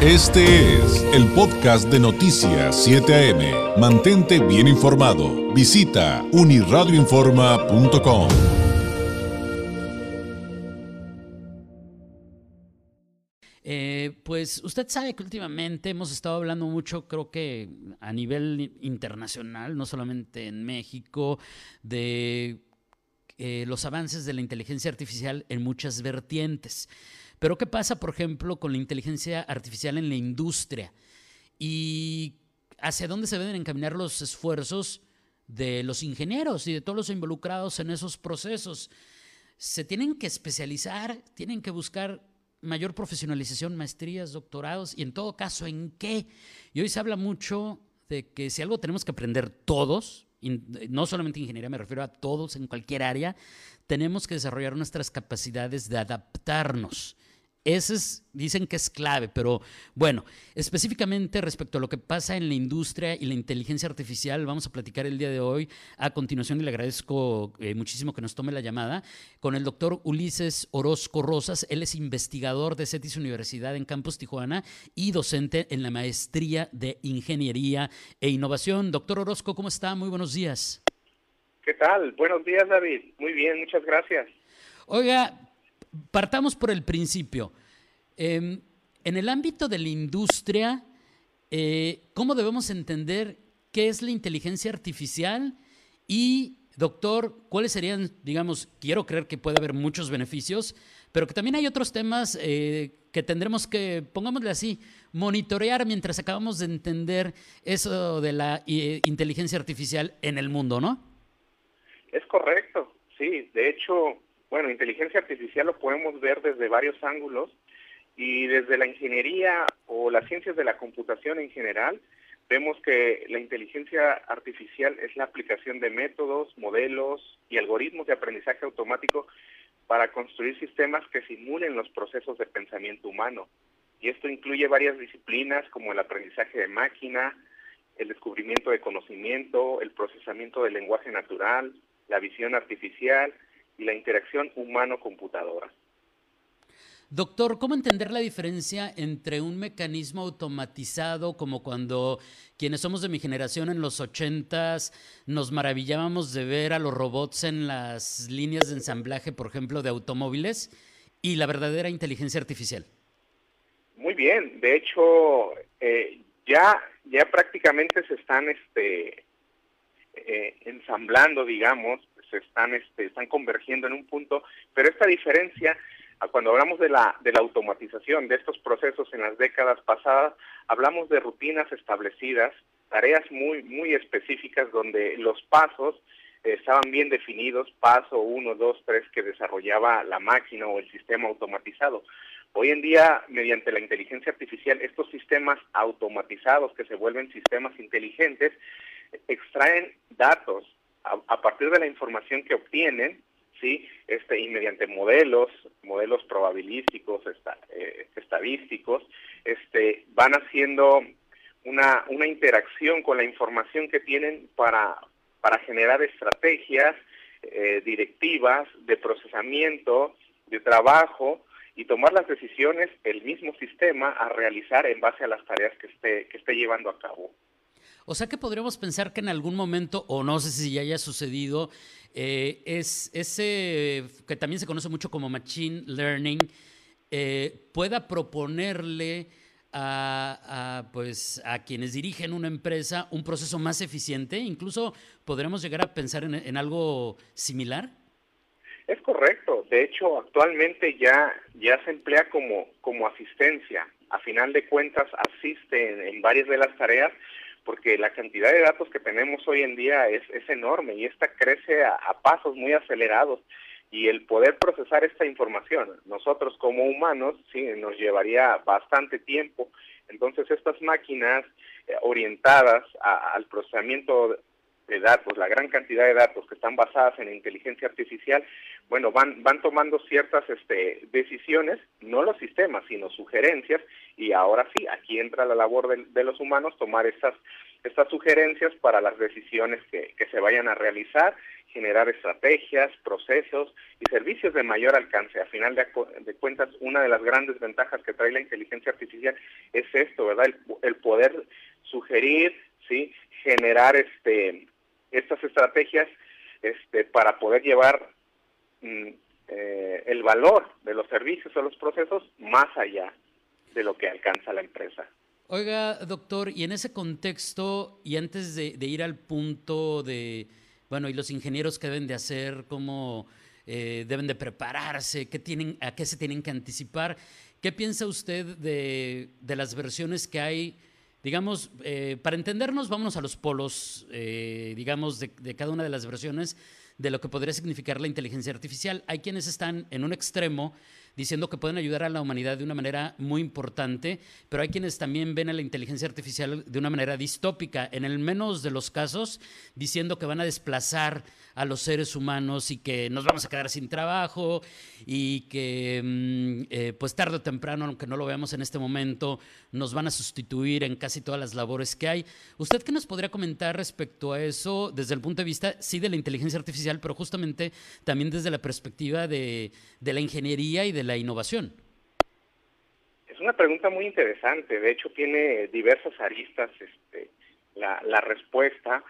Este es el podcast de Noticias 7 AM. Mantente bien informado. Visita uniradioinforma.com. Eh, pues usted sabe que últimamente hemos estado hablando mucho, creo que a nivel internacional, no solamente en México, de eh, los avances de la inteligencia artificial en muchas vertientes. Pero ¿qué pasa, por ejemplo, con la inteligencia artificial en la industria? ¿Y hacia dónde se deben encaminar los esfuerzos de los ingenieros y de todos los involucrados en esos procesos? Se tienen que especializar, tienen que buscar mayor profesionalización, maestrías, doctorados y en todo caso, ¿en qué? Y hoy se habla mucho de que si algo tenemos que aprender todos, no solamente ingeniería, me refiero a todos en cualquier área, tenemos que desarrollar nuestras capacidades de adaptarnos. Ese es, dicen que es clave, pero bueno, específicamente respecto a lo que pasa en la industria y la inteligencia artificial, vamos a platicar el día de hoy. A continuación, y le agradezco eh, muchísimo que nos tome la llamada, con el doctor Ulises Orozco Rosas. Él es investigador de CETIS Universidad en Campus Tijuana y docente en la maestría de Ingeniería e Innovación. Doctor Orozco, ¿cómo está? Muy buenos días. ¿Qué tal? Buenos días, David. Muy bien, muchas gracias. Oiga, partamos por el principio. Em, en el ámbito de la industria, eh, ¿cómo debemos entender qué es la inteligencia artificial? Y, doctor, ¿cuáles serían, digamos, quiero creer que puede haber muchos beneficios, pero que también hay otros temas eh, que tendremos que, pongámosle así, monitorear mientras acabamos de entender eso de la eh, inteligencia artificial en el mundo, ¿no? Es correcto, sí. De hecho, bueno, inteligencia artificial lo podemos ver desde varios ángulos y desde la ingeniería o las ciencias de la computación en general, vemos que la inteligencia artificial es la aplicación de métodos, modelos y algoritmos de aprendizaje automático para construir sistemas que simulen los procesos de pensamiento humano. Y esto incluye varias disciplinas como el aprendizaje de máquina, el descubrimiento de conocimiento, el procesamiento del lenguaje natural, la visión artificial, y la interacción humano-computadora. Doctor, ¿cómo entender la diferencia entre un mecanismo automatizado como cuando quienes somos de mi generación en los ochentas nos maravillábamos de ver a los robots en las líneas de ensamblaje, por ejemplo, de automóviles, y la verdadera inteligencia artificial? Muy bien, de hecho, eh, ya, ya prácticamente se están este, eh, ensamblando, digamos, se están, este, están convergiendo en un punto, pero esta diferencia, cuando hablamos de la, de la automatización de estos procesos en las décadas pasadas, hablamos de rutinas establecidas, tareas muy, muy específicas donde los pasos estaban bien definidos, paso 1, 2, 3 que desarrollaba la máquina o el sistema automatizado. Hoy en día, mediante la inteligencia artificial, estos sistemas automatizados que se vuelven sistemas inteligentes, extraen datos a, partir de la información que obtienen, sí, este, y mediante modelos, modelos probabilísticos, eh, estadísticos, este, van haciendo una, una interacción con la información que tienen para, para generar estrategias eh, directivas de procesamiento, de trabajo y tomar las decisiones el mismo sistema a realizar en base a las tareas que esté, que esté llevando a cabo. O sea que podríamos pensar que en algún momento, o no sé si ya haya sucedido, eh, es ese que también se conoce mucho como machine learning, eh, pueda proponerle a, pues, a quienes dirigen una empresa un proceso más eficiente. Incluso podremos llegar a pensar en, algo similar. Es correcto. De hecho, actualmente ya, ya se emplea como, como asistencia. A final de cuentas, asiste en varias de las tareas porque la cantidad de datos que tenemos hoy en día es, es enorme y esta crece a, pasos muy acelerados y el poder procesar esta información, nosotros como humanos, sí, nos llevaría bastante tiempo. Entonces estas máquinas eh, orientadas al procesamiento de datos, la gran cantidad de datos que están basadas en inteligencia artificial, bueno, van, van tomando ciertas este, decisiones, no los sistemas, sino sugerencias, y ahora sí, aquí entra la labor de, los humanos tomar estas, estas sugerencias para las decisiones que, que, se vayan a realizar generar estrategias, procesos y servicios de mayor alcance. A final de, cuentas, una de las grandes ventajas que trae la inteligencia artificial es esto, ¿verdad? El, poder sugerir, ¿sí? Generar este, estas estrategias este, para poder llevar mm, eh, el valor de los servicios o los procesos más allá de lo que alcanza la empresa. Oiga, doctor, y en ese contexto, y antes de, ir al punto de, bueno, y los ingenieros qué deben de hacer, cómo eh, deben de prepararse, qué tienen, a qué se tienen que anticipar, ¿qué piensa usted de, las versiones que hay? Digamos, eh, para entendernos, vámonos a los polos, eh, digamos, de, de cada una de las versiones de lo que podría significar la inteligencia artificial. Hay quienes están en un extremo diciendo que pueden ayudar a la humanidad de una manera muy importante, pero hay quienes también ven a la inteligencia artificial de una manera distópica, en el menos de los casos, diciendo que van a desplazar a los seres humanos y que nos vamos a quedar sin trabajo y que mm, eh, pues tarde o temprano, aunque no lo veamos en este momento, nos van a sustituir en casi todas las labores que hay. ¿Usted qué nos podría comentar respecto a eso desde el punto de vista, sí, de la inteligencia artificial, pero justamente también desde la perspectiva de, de la ingeniería y de la innovación? Es una pregunta muy interesante, de hecho tiene diversas aristas este, la, respuesta,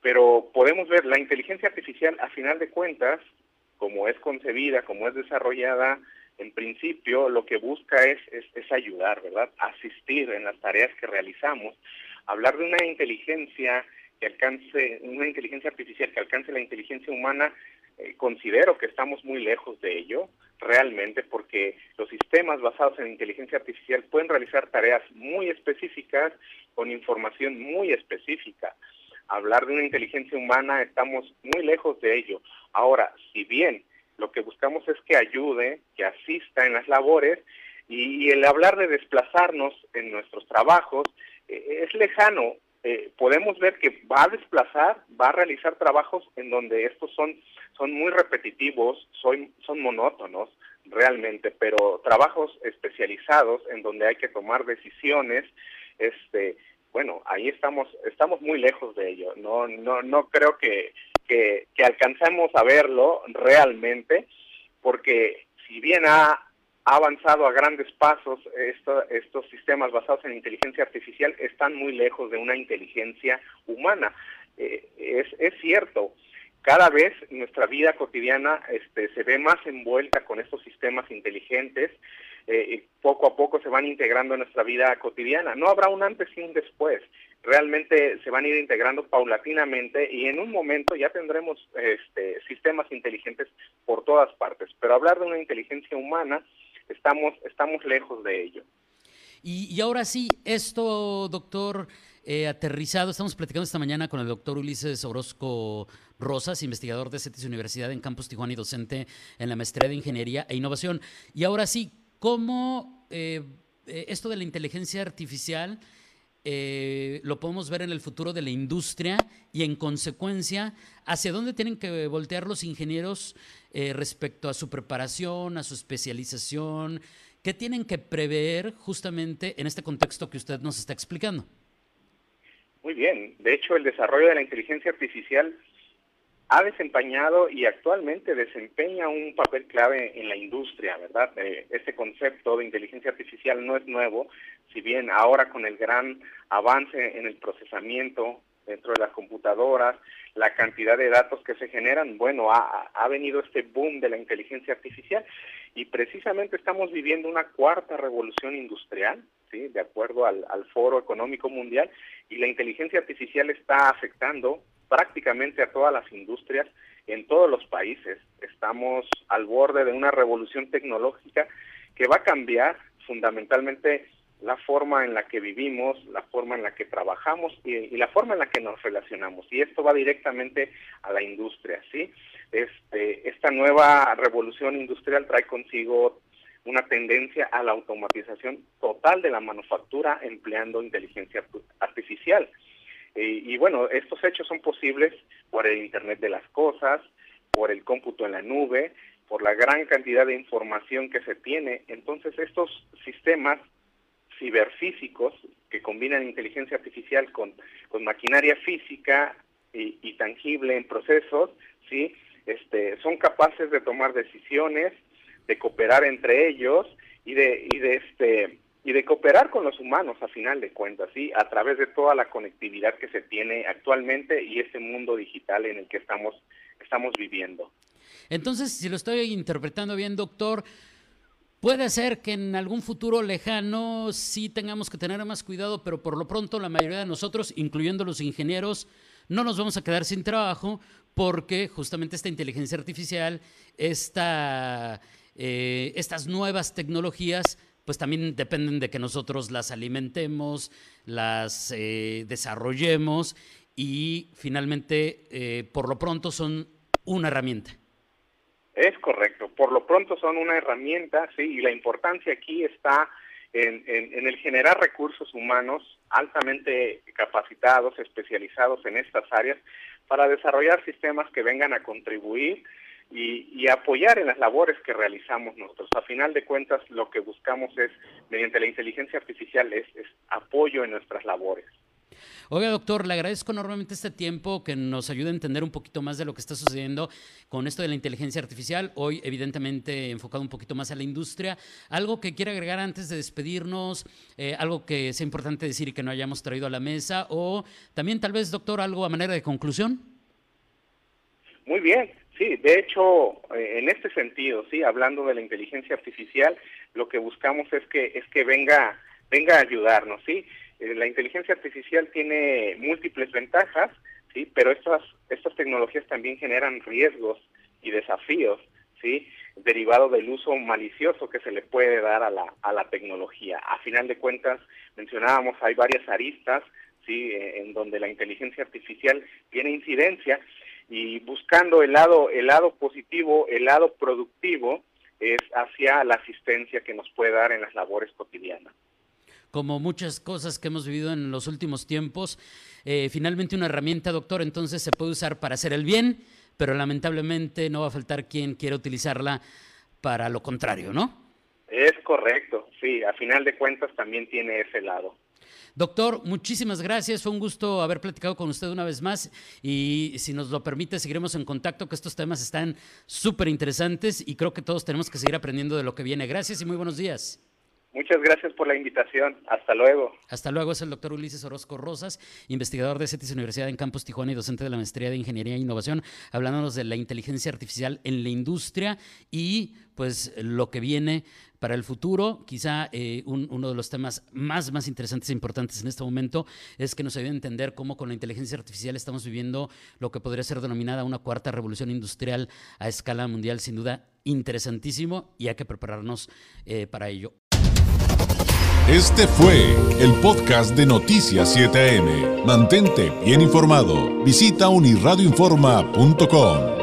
pero podemos ver la inteligencia artificial a final de cuentas, como es concebida, como es desarrollada, en principio lo que busca es, es, es ayudar, ¿verdad? Asistir en las tareas que realizamos. Hablar de una inteligencia que alcance, una inteligencia artificial que alcance la inteligencia humana, eh, considero que estamos muy lejos de ello, realmente, porque los sistemas basados en inteligencia artificial pueden realizar tareas muy específicas con información muy específica. Hablar de una inteligencia humana, estamos muy lejos de ello. Ahora, si bien lo que buscamos es que ayude, que asista en las labores, y, el hablar de desplazarnos en nuestros trabajos eh, es lejano. Eh, podemos ver que va a desplazar, va a realizar trabajos en donde estos son son muy repetitivos, son, son monótonos realmente, pero trabajos especializados en donde hay que tomar decisiones, este, bueno, ahí estamos, estamos muy lejos de ello. No, no, no creo que, que, que alcancemos a verlo realmente, porque si bien ha, avanzado a grandes pasos estos sistemas basados en inteligencia artificial, están muy lejos de una inteligencia humana. Eh, es, es cierto, cada vez nuestra vida cotidiana este, se ve más envuelta con estos sistemas inteligentes, eh, y poco a poco se van integrando en nuestra vida cotidiana. No habrá un antes y un después, realmente se van a ir integrando paulatinamente y en un momento ya tendremos este, sistemas inteligentes por todas partes, pero hablar de una inteligencia humana estamos, estamos lejos de ello. Y, y ahora sí, esto, doctor, eh, aterrizado. Estamos platicando esta mañana con el doctor Ulises Orozco Rosas, investigador de CETIS Universidad en Campus Tijuana y docente en la maestría de Ingeniería e Innovación. Y ahora sí, ¿cómo eh, eh, esto de la inteligencia artificial lo podemos ver en el futuro de la industria y en consecuencia hacia dónde tienen que voltear los ingenieros respecto a su preparación, a su especialización? ¿Qué tienen que prever justamente en este contexto que usted nos está explicando? Muy bien. De hecho, el desarrollo de la inteligencia artificial ha desempeñado y actualmente desempeña un papel clave en la industria, ¿verdad? Eh, este concepto de inteligencia artificial no es nuevo, si bien ahora con el gran avance en el procesamiento dentro de las computadoras, la cantidad de datos que se generan, bueno, ha, ha venido este boom de la inteligencia artificial y precisamente estamos viviendo una cuarta revolución industrial, ¿sí? de acuerdo al, Foro Económico Mundial, y la inteligencia artificial está afectando prácticamente a todas las industrias en todos los países. Estamos al borde de una revolución tecnológica que va a cambiar fundamentalmente la forma en la que vivimos, la forma en la que trabajamos y, la forma en la que nos relacionamos. Y esto va directamente a la industria, ¿sí? Este, esta nueva revolución industrial trae consigo una tendencia a la automatización total de la manufactura empleando inteligencia artificial. y bueno, estos hechos son posibles por el Internet de las Cosas, por el cómputo en la nube, por la gran cantidad de información que se tiene. Entonces, estos sistemas ciberfísicos que combinan inteligencia artificial con, con maquinaria física y, tangible en procesos, ¿sí? Este, son capaces de tomar decisiones, de cooperar entre ellos y de, y de este y de cooperar con los humanos a final de cuentas, ¿sí? a través de toda la conectividad que se tiene actualmente y ese mundo digital en el que estamos, estamos viviendo. Entonces, si lo estoy interpretando bien, doctor, Puede ser que en algún futuro lejano sí tengamos que tener más cuidado, pero por lo pronto la mayoría de nosotros, incluyendo los ingenieros, no nos vamos a quedar sin trabajo porque justamente esta inteligencia artificial, esta, eh, estas nuevas tecnologías, pues también dependen de que nosotros las alimentemos, las eh, desarrollemos y finalmente, eh, por lo pronto, son una herramienta. Es correcto. Por lo pronto son una herramienta, sí, y la importancia aquí está en, el generar recursos humanos altamente capacitados, especializados en estas áreas, para desarrollar sistemas que vengan a contribuir y, apoyar en las labores que realizamos nosotros. A final de cuentas, lo que buscamos es, mediante la inteligencia artificial, es apoyo en nuestras labores. Oiga, doctor, le agradezco enormemente este tiempo que nos ayuda a entender un poquito más de lo que está sucediendo con esto de la inteligencia artificial. Hoy, evidentemente, enfocado un poquito más a la industria. ¿Algo que quiera agregar antes de despedirnos? Eh, ¿Algo que sea importante decir y que no hayamos traído a la mesa? O también, tal vez, doctor, algo a manera de conclusión. Muy bien, sí, de hecho, eh, en este sentido, sí, hablando de la inteligencia artificial, lo que buscamos es que es que venga venga a ayudarnos, sí. Eh, la inteligencia artificial tiene múltiples ventajas, sí, pero estas estas tecnologías también generan riesgos y desafíos, sí, derivado del uso malicioso que se le puede dar a la a la tecnología. A final de cuentas, mencionábamos hay varias aristas, sí, eh, en donde la inteligencia artificial tiene incidencia y buscando el lado el lado positivo, el lado productivo es hacia la asistencia que nos puede dar en las labores cotidianas como muchas cosas que hemos vivido en los últimos tiempos. Eh, finalmente una herramienta, doctor, entonces se puede usar para hacer el bien, pero lamentablemente no va a faltar quien quiera utilizarla para lo contrario, ¿no? Es correcto, sí, a final de cuentas también tiene ese lado. Doctor, muchísimas gracias. Fue un gusto haber platicado con usted una vez más y si nos lo permite, seguiremos en contacto, que estos temas están súper interesantes y creo que todos tenemos que seguir aprendiendo de lo que viene. Gracias y muy buenos días. Muchas gracias por la invitación. Hasta luego. Hasta luego. Es el doctor Ulises Orozco Rosas, investigador de CETIS Universidad en Campus Tijuana y docente de la Maestría de Ingeniería e Innovación, hablándonos de la inteligencia artificial en la industria y pues lo que viene para el futuro. Quizá eh, uno de los temas más, más interesantes e importantes en este momento es que nos ayude a entender cómo con la inteligencia artificial estamos viviendo lo que podría ser denominada una cuarta revolución industrial a escala mundial, sin duda interesantísimo y hay que prepararnos eh, para ello. Este fue el podcast de Noticias 7am. Mantente bien informado. Visita unirradioinforma.com.